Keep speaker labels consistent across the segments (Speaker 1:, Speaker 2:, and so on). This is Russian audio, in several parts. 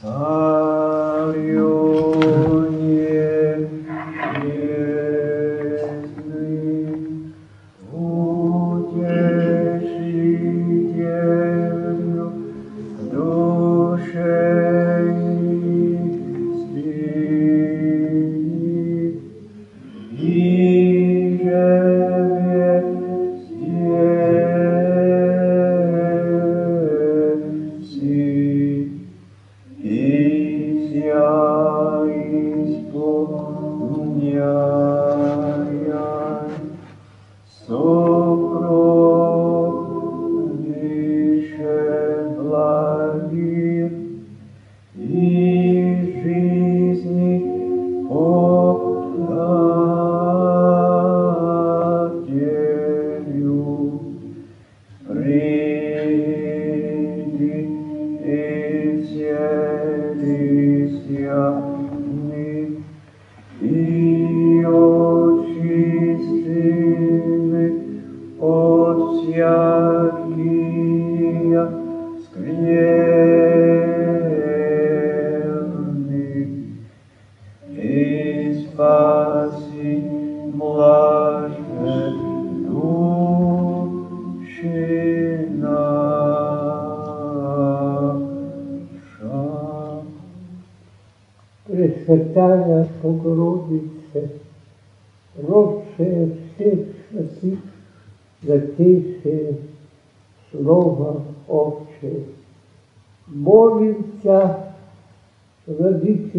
Speaker 1: Sario.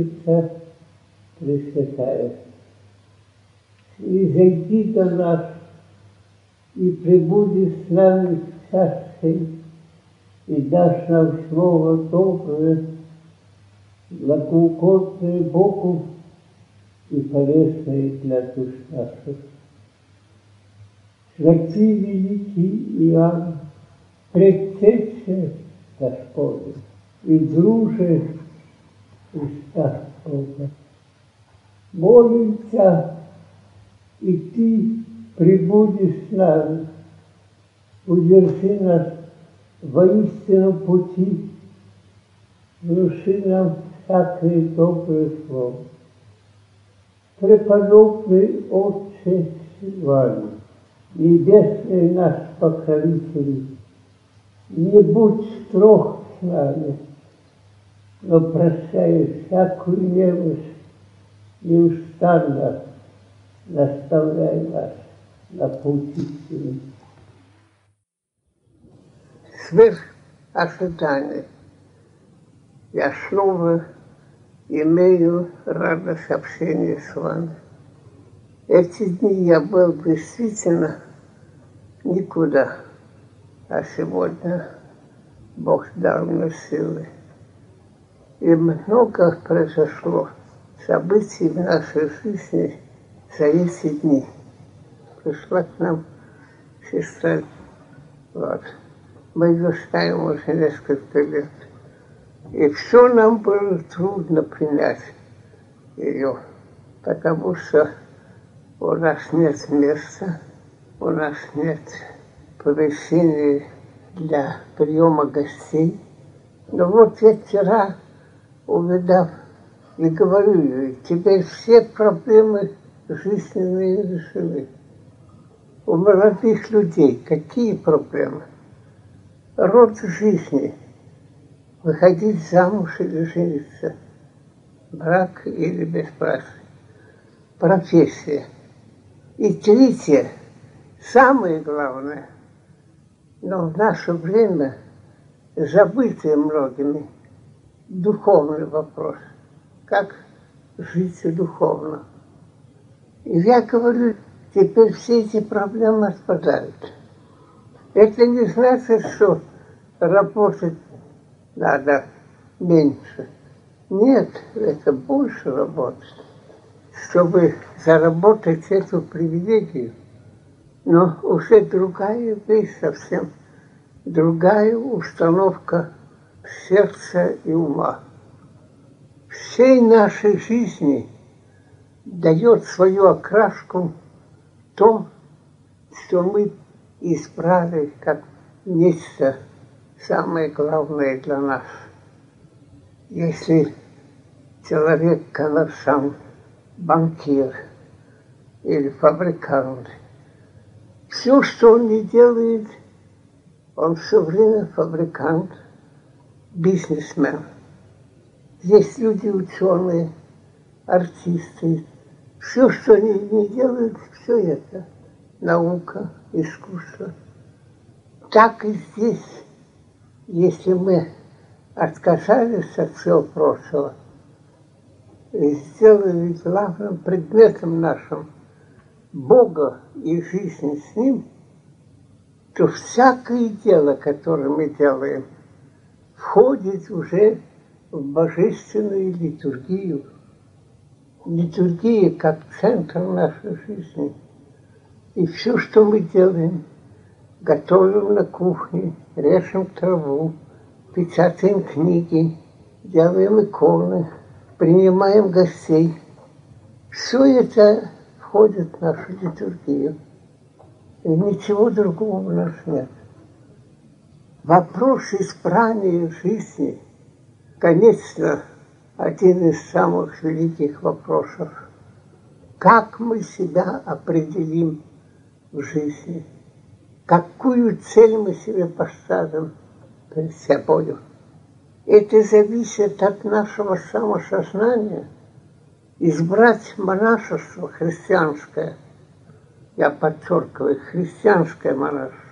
Speaker 1: Владычица Пресвятая, и зайди до нас, и пребуди с нами в царстве, и дашь нам Слово доброе, благоугодное Богу и полезное для душ наших. Святый великий Иоанн, предтече Господа и друже Христа Бога. Молимся, и Ты прибудешь с нами, удержи нас воистину пути, внуши нам всякое доброе слово. Преподобный Отче Сильваний, Небесный наш покровитель, не будь строг с нами, но прощай всякую немощь, неустанно наставляй нас на путь истины. Сверх ожиданий я снова имею радость общения с вами. Эти дни я был действительно никуда, а сегодня Бог дал мне силы. И много произошло событий в нашей жизни за эти дни. Пришла к нам сестра вот. Мы ее знаем уже несколько лет. И все нам было трудно принять ее, потому что у нас нет места, у нас нет помещений для приема гостей. Но вот я вчера, увидав, и говорю теперь все проблемы жизненные решены. У молодых людей какие проблемы? Род жизни – выходить замуж или жениться, брак или бесбрачный, профессия. И третье, самое главное, но в наше время забытый многими, духовный вопрос. Как жить духовно? И я говорю, теперь все эти проблемы отпадают. Это не значит, что работать надо меньше. Нет, это больше работать, чтобы заработать эту привилегию. Но уже другая вещь совсем, другая установка сердца и ума. Всей нашей жизни дает свою окраску в том, что мы избрали как нечто самое главное для нас. Если человек коммерсант, банкир или фабрикант, все, что он не делает, он все время фабрикант, бизнесмен. Есть люди ученые, артисты. Все, что они не делают, все это наука, искусство. Так и здесь, если мы отказались от всего прошлого и сделали главным предметом нашим Бога и жизнь с Ним, то всякое дело, которое мы делаем, входит уже в божественную литургию. Литургия как центр нашей жизни. И все, что мы делаем, готовим на кухне, режем траву, печатаем книги, делаем иконы, принимаем гостей. Все это входит в нашу литургию. И ничего другого у нас нет. Вопрос избрания жизни, конечно, один из самых великих вопросов. Как мы себя определим в жизни? Какую цель мы себе поставим перед собой? Это зависит от нашего самосознания. Избрать монашество христианское, я подчеркиваю, христианское монашество,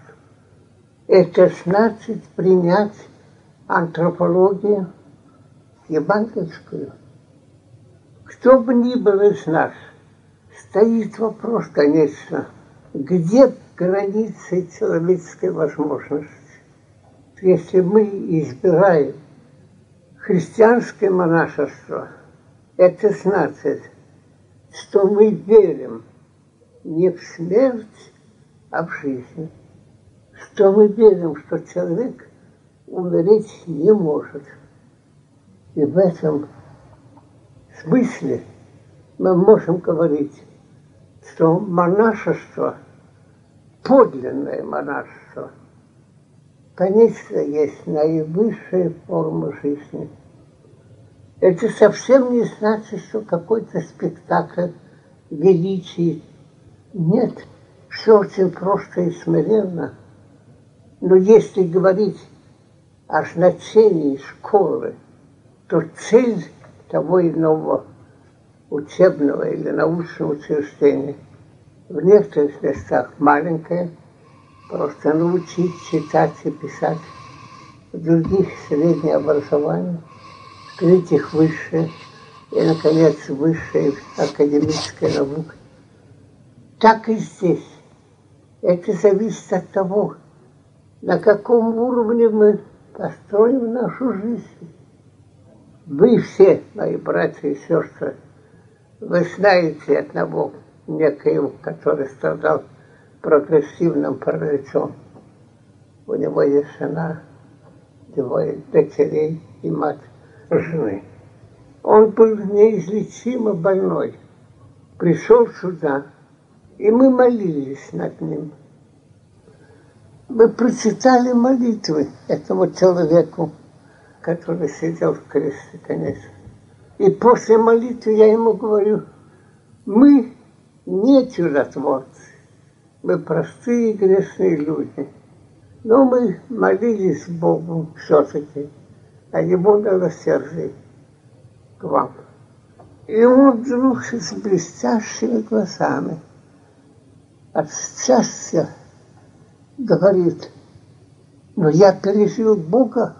Speaker 1: это значит принять антропологию евангельскую. Кто бы ни был из нас, стоит вопрос, конечно, где границы человеческой возможности. Если мы избираем христианское монашество, это значит, что мы верим не в смерть, а в жизнь что мы верим, что человек умереть не может. И в этом смысле мы можем говорить, что монашество, подлинное монашество, конечно, есть наивысшая форма жизни. Это совсем не значит, что какой-то спектакль величий. Нет, все очень просто и смиренно – но если говорить о значении школы, то цель того иного учебного или научного учреждения в некоторых местах маленькая, просто научить читать и писать, в других среднее образование, в третьих высшее, и, наконец, высшая академическая наука. Так и здесь. Это зависит от того, на каком уровне мы построим нашу жизнь. Вы все, мои братья и сестры, вы знаете одного некоего, который страдал прогрессивным параличом. У него есть жена, двое дочерей и мать жены. Он был неизлечимо больной. Пришел сюда, и мы молились над ним – мы прочитали молитвы этому человеку, который сидел в кресле, конечно. И после молитвы я ему говорю, мы не чудотворцы, мы простые грешные люди. Но мы молились Богу все-таки о Его милосердии к вам. И он вдруг с блестящими глазами от счастья говорит, но я пережил Бога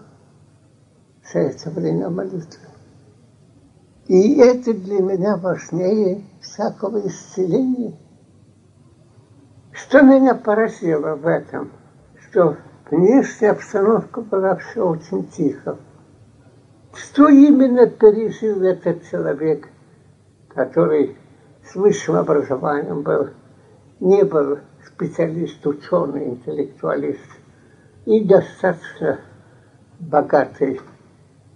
Speaker 1: за это время молитвы. И это для меня важнее всякого исцеления. Что меня поразило в этом, что внешняя обстановка была все очень тихо. Что именно пережил этот человек, который с высшим образованием был, не был специалист, ученый, интеллектуалист и достаточно богатый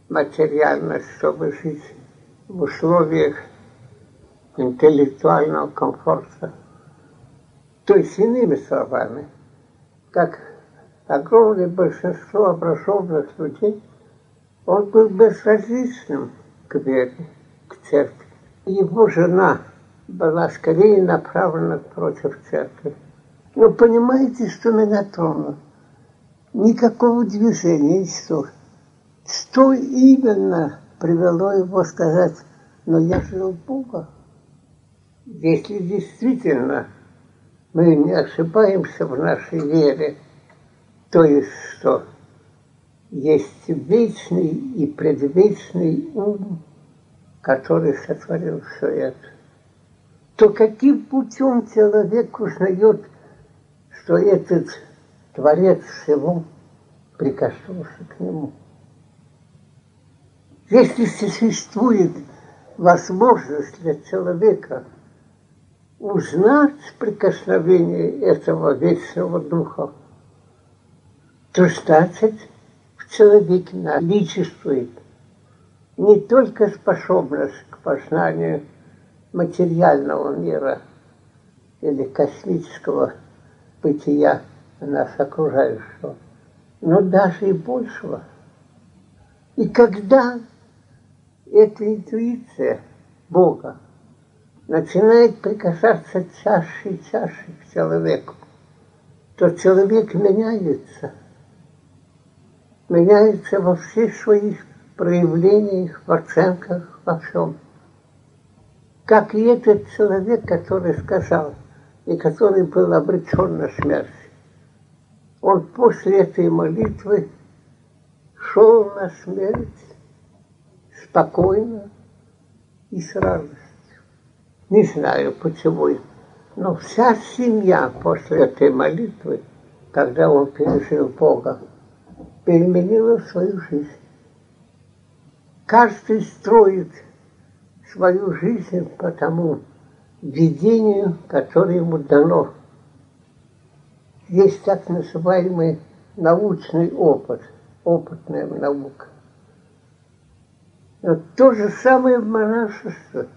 Speaker 1: материально, чтобы жить в условиях интеллектуального комфорта. То есть, иными словами, как огромное большинство образованных людей, Он был безразличным к вере, к церкви. Его жена была скорее направлена против церкви. Но понимаете, что тронуло? Никакого движения, ничего. Что именно привело его сказать, но я жил Бога. Если действительно мы не ошибаемся в нашей вере, то есть что есть вечный и предвечный ум, который сотворил все это, то каким путем человек узнает, что этот Творец всего прикоснулся к нему? Если существует возможность для человека узнать прикосновение этого вечного духа, то значит в человеке наличествует не только способность к познанию материального мира или космического бытия нас окружающего, но даже и большего. И когда эта интуиция Бога начинает прикасаться чаще и чаще к человеку, то человек меняется. Меняется во всех своих проявлениях, в оценках, во всем. Как и этот человек, который сказал, и который был обречен на смерть. Он после этой молитвы шел на смерть спокойно и с радостью. Не знаю почему, но вся семья после этой молитвы, когда он пережил Бога, переменила свою жизнь. Каждый строит свою жизнь по тому видению, которое ему дано. Есть так называемый научный опыт, опытная наука. Но то же самое в монашестве.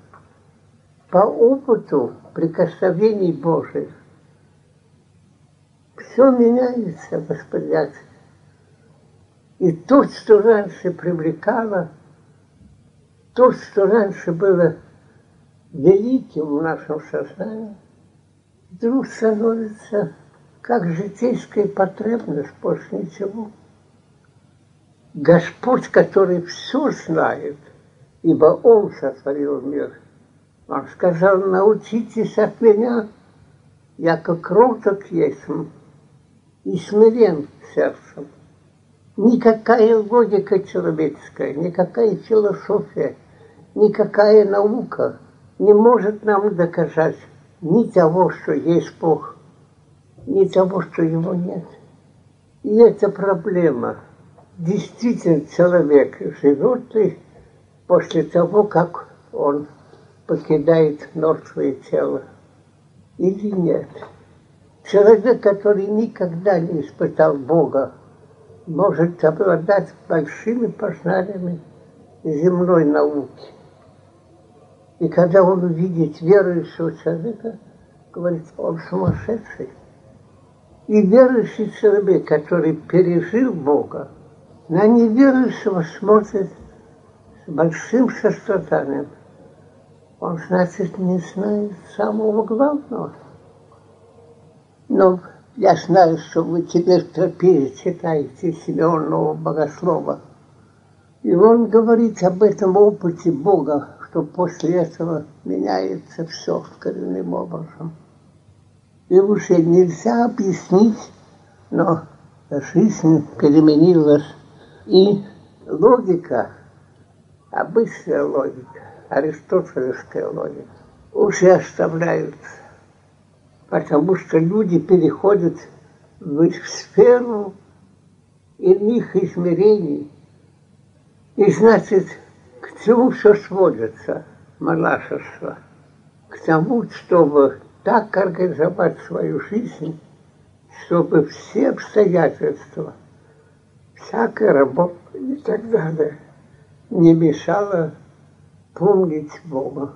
Speaker 1: По опыту прикосновений Божьих все меняется восприятие. И то, что раньше привлекало, то, что раньше было великим в нашем сознании, вдруг становится как житейская потребность, больше ничего. Господь, который все знает, ибо Он сотворил мир, Он сказал, научитесь от меня, я как кроток есть и смирен сердцем. Никакая логика человеческая, никакая философия, никакая наука не может нам доказать ни того, что есть Бог, ни того, что Его нет. И это проблема – действительно человек живет ли после того, как он покидает мертвое тело или нет. Человек, который никогда не испытал Бога, может обладать большими познаниями земной науки. И когда он увидит верующего человека, говорит, он сумасшедший. И верующий человек, который пережил Бога, на неверующего смотрит с большим состраданием. Он, значит, не знает самого главного. Но я знаю, что вы теперь тропе читаете Симеонова богослова. И он говорит об этом опыте Бога, что после этого меняется все коренным образом. И уже нельзя объяснить, но жизнь переменилась и логика, обычная логика, аристотелевская логика, уже оставляются, потому что люди переходят в сферу иных измерений. И значит, чему все сводится, монашество? К тому, чтобы так организовать свою жизнь, чтобы все обстоятельства – всякая работа и так далее не мешало помнить Бога.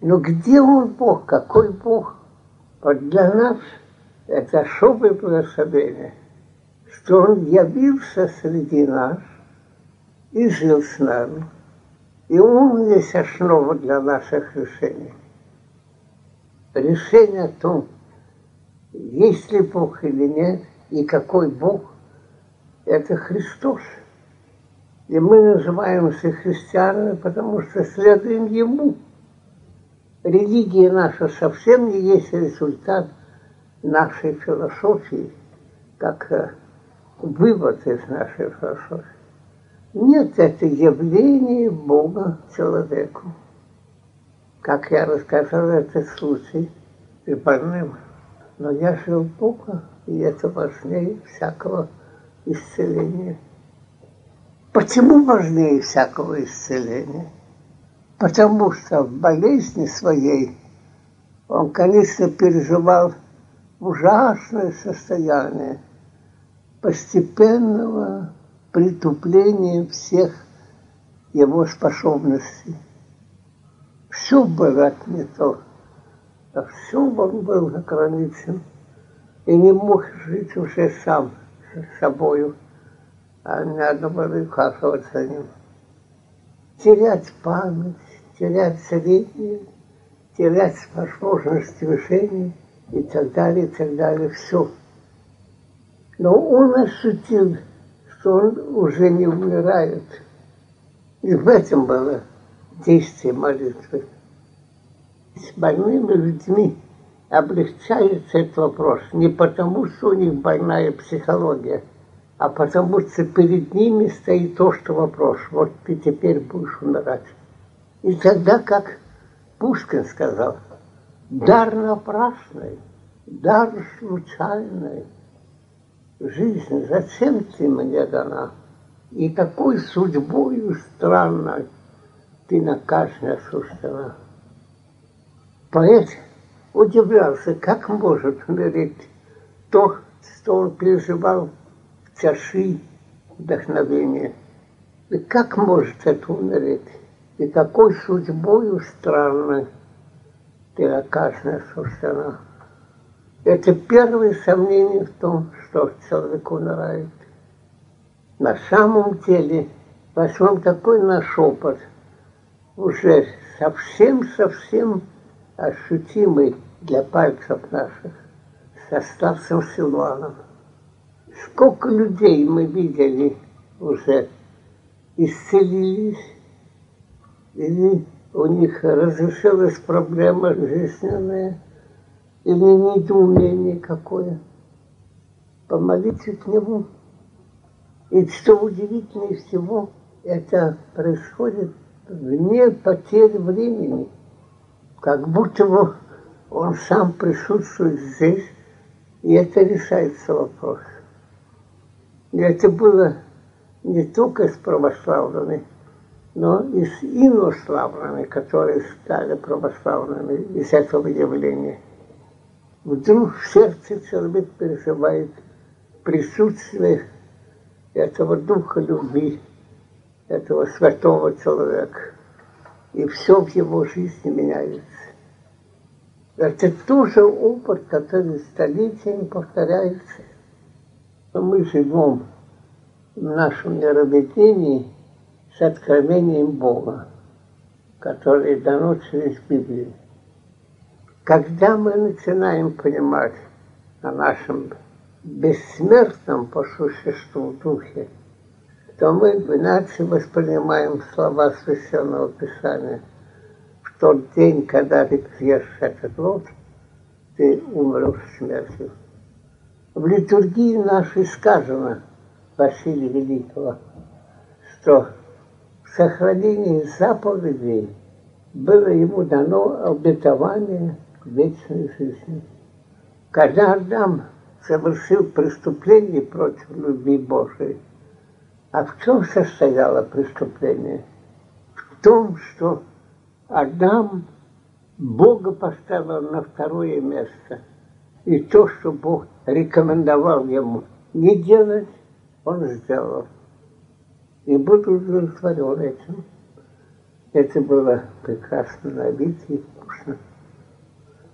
Speaker 1: Но где Он Бог? Какой Бог? Вот для нас это особое благословение, что Он явился среди нас и жил с нами. И он есть основа для наших решений. Решение о том, есть ли Бог или нет, и какой Бог, это Христос. И мы называемся христианами, потому что следуем Ему. Религия наша совсем не есть результат нашей философии, как э, вывод из нашей философии. Нет, это явление Бога человеку. Как я рассказал этот случай с больным. Но я жил Бога, и это важнее всякого исцеления. Почему важнее всякого исцеления? Потому что в болезни своей он, конечно, переживал ужасное состояние постепенного притупления всех его способностей. Все было отнято, а все он был ограничен и не мог жить уже сам с собою а надо было ухаживать за ним. Терять память, терять зрение, терять возможность движения и так далее, и так далее, все. Но он ощутил, что он уже не умирает. И в этом было действие молитвы. С больными людьми облегчается этот вопрос не потому, что у них больная психология – а потому что перед ними стоит то, что вопрос, вот ты теперь будешь умирать. И тогда, как Пушкин сказал, дар напрасный, дар случайный, жизнь зачем ты мне дана? И какой судьбою странной ты на каждой осуждена. Поэт удивлялся, как может умереть то, что он переживал чаши вдохновения. И как может это умереть? И какой судьбою странной ты окажешь суждена? Это первое сомнение в том, что человек умирает. На самом деле, возьмем такой наш опыт, уже совсем-совсем ощутимый для пальцев наших, со старцем Силуаном. Сколько людей мы видели уже исцелились, или у них разрешилась проблема жизненная, или недоумение какое. Помолиться к Нему. И что удивительнее всего, это происходит вне потери времени. Как будто бы он сам присутствует здесь, и это решается вопрос. И это было не только с православными, но и с инославными, которые стали православными из этого явления. Вдруг сердце человек переживает присутствие этого духа любви, этого святого человека. И все в его жизни меняется. Это тоже опыт, который столетиями повторяется мы живем в нашем мировоззрении с откровением Бога, которое дано через Библию. Когда мы начинаем понимать о нашем бессмертном по существу духе, то мы иначе воспринимаем слова Священного Писания. В тот день, когда ты съешь этот лот, ты умрешь смертью. В литургии нашей сказано Василия Великого, что в сохранении заповедей было ему дано обетование вечной жизни. Когда Адам совершил преступление против любви Божией, а в чем состояло преступление? В том, что Адам Бога поставил на второе место – и то, что Бог рекомендовал ему не делать, он сделал. И был удовлетворен этим. Это было прекрасно на вид и вкусно.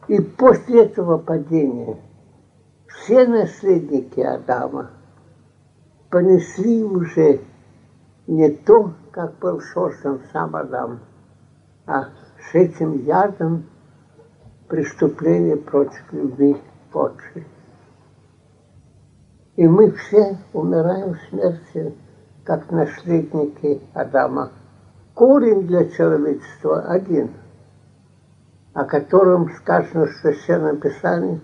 Speaker 1: И после этого падения все наследники Адама понесли уже не то, как был создан сам Адам, а с этим ядом преступление против любви Божьей. И мы все умираем смертью, как наследники Адама. Корень для человечества один, о котором сказано в Священном Писании,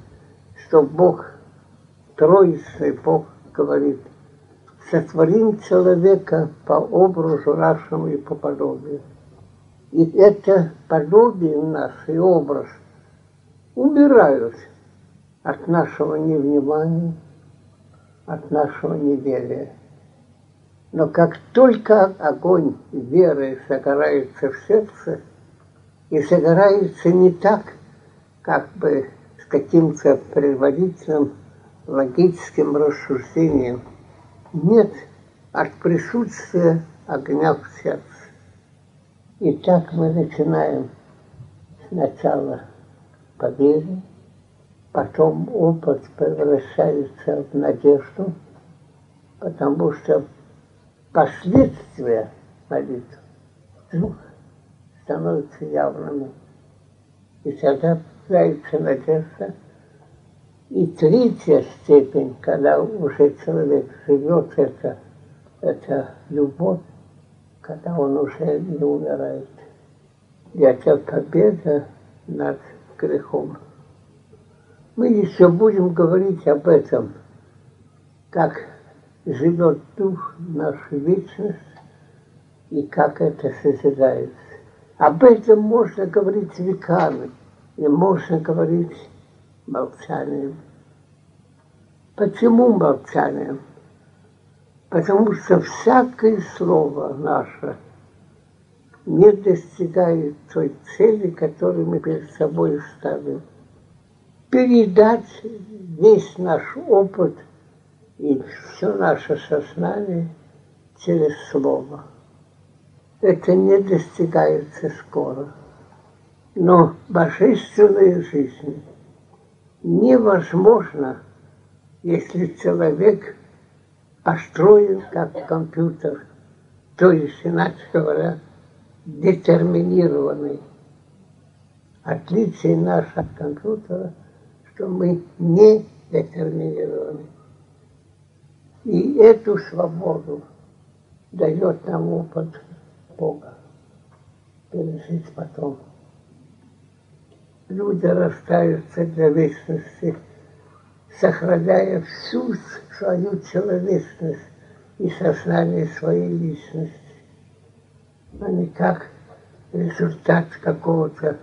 Speaker 1: что Бог, Троицый Бог, говорит, сотворим человека по образу нашему и по подобию. И это подобие наш и образ умирают от нашего невнимания, от нашего неверия. Но как только огонь веры загорается в сердце, и загорается не так, как бы с каким-то предварительным логическим рассуждением, нет от присутствия огня в сердце. И так мы начинаем сначала по вере, потом опыт превращается в надежду, потому что последствия молитвы вдруг становятся явными. И тогда появляется надежда. И третья степень, когда уже человек живет это, это любовь, когда он уже не умирает. И это победа над грехом. Мы еще будем говорить об этом, как живет дух наша вечность и как это созидается. Об этом можно говорить веками, и можно говорить молчанием. Почему молчанием? Потому что всякое слово наше не достигает той цели, которую мы перед собой ставим. Передать весь наш опыт и все наше сознание через слово. Это не достигается скоро. Но божественная жизнь невозможна, если человек построен как компьютер, то есть, иначе говоря, детерминированный. Отличие нашего компьютера, что мы не детерминированы. И эту свободу дает нам опыт Бога пережить потом. Люди рождаются для вечности – сохраняя всю свою человечность и сознание своей личности, а не как результат какого-то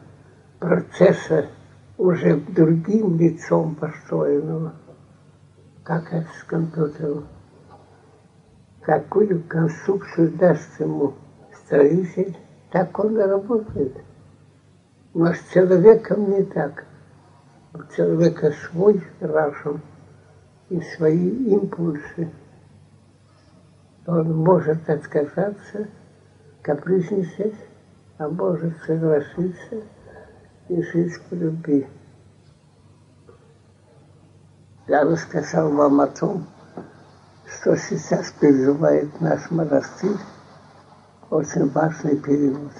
Speaker 1: процесса уже другим лицом построенного, как это с компьютером. Какую конструкцию даст ему строитель, так он работает. Но с человеком не так у человека свой разум и свои импульсы. Он может отказаться, капризничать, а может согласиться и жить по любви. Я рассказал вам о том, что сейчас переживает наш монастырь, очень важный период.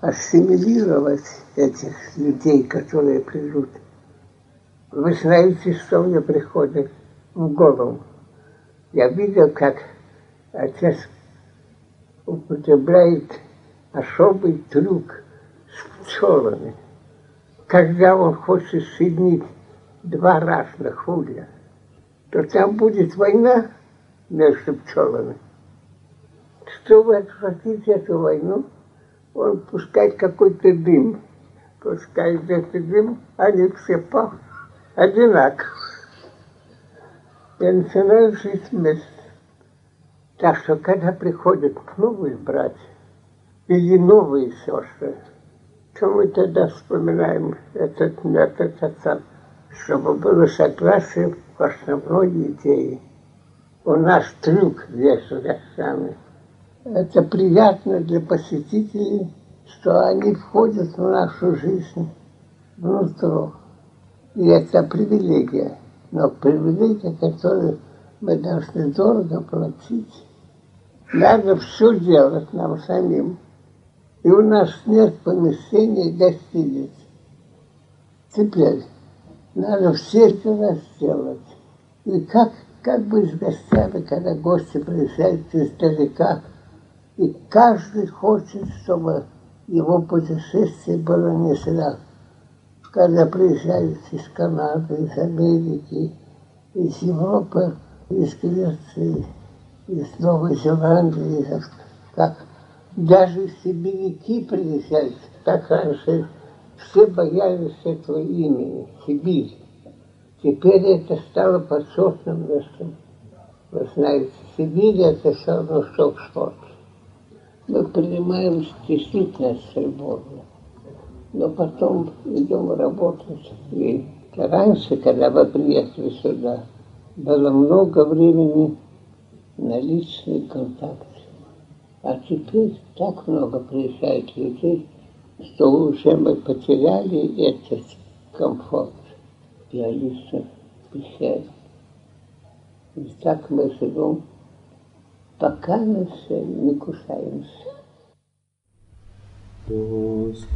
Speaker 1: Ассимилировать этих людей, которые придут вы знаете, что мне приходит в голову? Я видел, как отец употребляет особый трюк с пчелами. Когда он хочет соединить два разных улья, то там будет война между пчелами. Чтобы отвратить эту войну, он пускает какой-то дым. Пускает этот дым, они все пахнут одинаково. И начинают жить вместе. Так что, когда приходят новые братья или новые сестры, то мы тогда вспоминаем этот метод отца, чтобы было согласие в основной идее. У нас трюк весь сами. Это приятно для посетителей, что они входят в нашу жизнь внутрь. И это привилегия. Но привилегия, которую мы должны дорого платить, Надо все делать нам самим. И у нас нет помещения гостиниц. Теперь надо все это сделать. И как, как быть с гостями, когда гости приезжают издалека, и каждый хочет, чтобы его путешествие было не зря. Когда приезжают из Канады, из Америки, из Европы, из Греции, из Новой Зеландии, как даже сибиряки приезжают, так раньше все боялись этого имени, Сибирь. Теперь это стало почетным местом. Вы знаете, Сибирь это все равно, что Оксфорд. Мы принимаем действительно свободно. Но потом идем работать. И раньше, когда вы приехали сюда, было много времени на личный контакт. А теперь так много приезжает людей, что уже мы потеряли этот комфорт для личных бесед. И так мы живем, пока все не кусаемся.
Speaker 2: Господь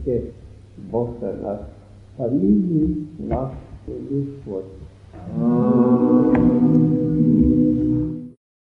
Speaker 1: Иисусе Христе, Боже наш, помилуй нас, Господь.
Speaker 2: Amen.